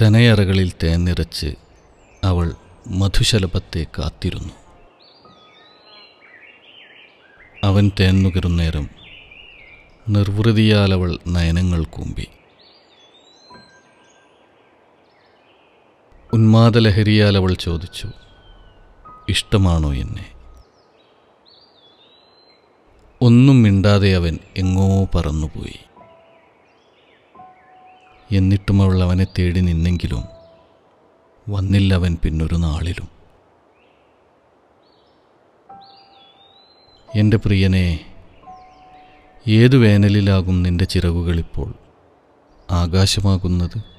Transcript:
തെനയറകളിൽ തേൻ നിറച്ച് അവൾ മധുശലഭത്തെ കാത്തിരുന്നു. അവൻ തേൻ നുകരുന്നേരം നിർവൃതിയാൽ നയനങ്ങൾ കൂമ്പി. ഉന്മാദലഹരിയാൽ അവൾ ചോദിച്ചു ഇഷ്ടമാണോ എന്നെ? ഒന്നും മിണ്ടാതെ അവൻ എങ്ങോ പറന്നുപോയി. എന്നിട്ടും അവൾ അവനെ തേടി നിന്നെങ്കിലും വന്നില്ല അവൻ പിന്നൊരു നാളിലും. എന്റെ പ്രിയനെ ഏതു വേനലിലാകും നിന്റെ ചിറകുകളിപ്പോൾ? ആകാശമാകുന്നത്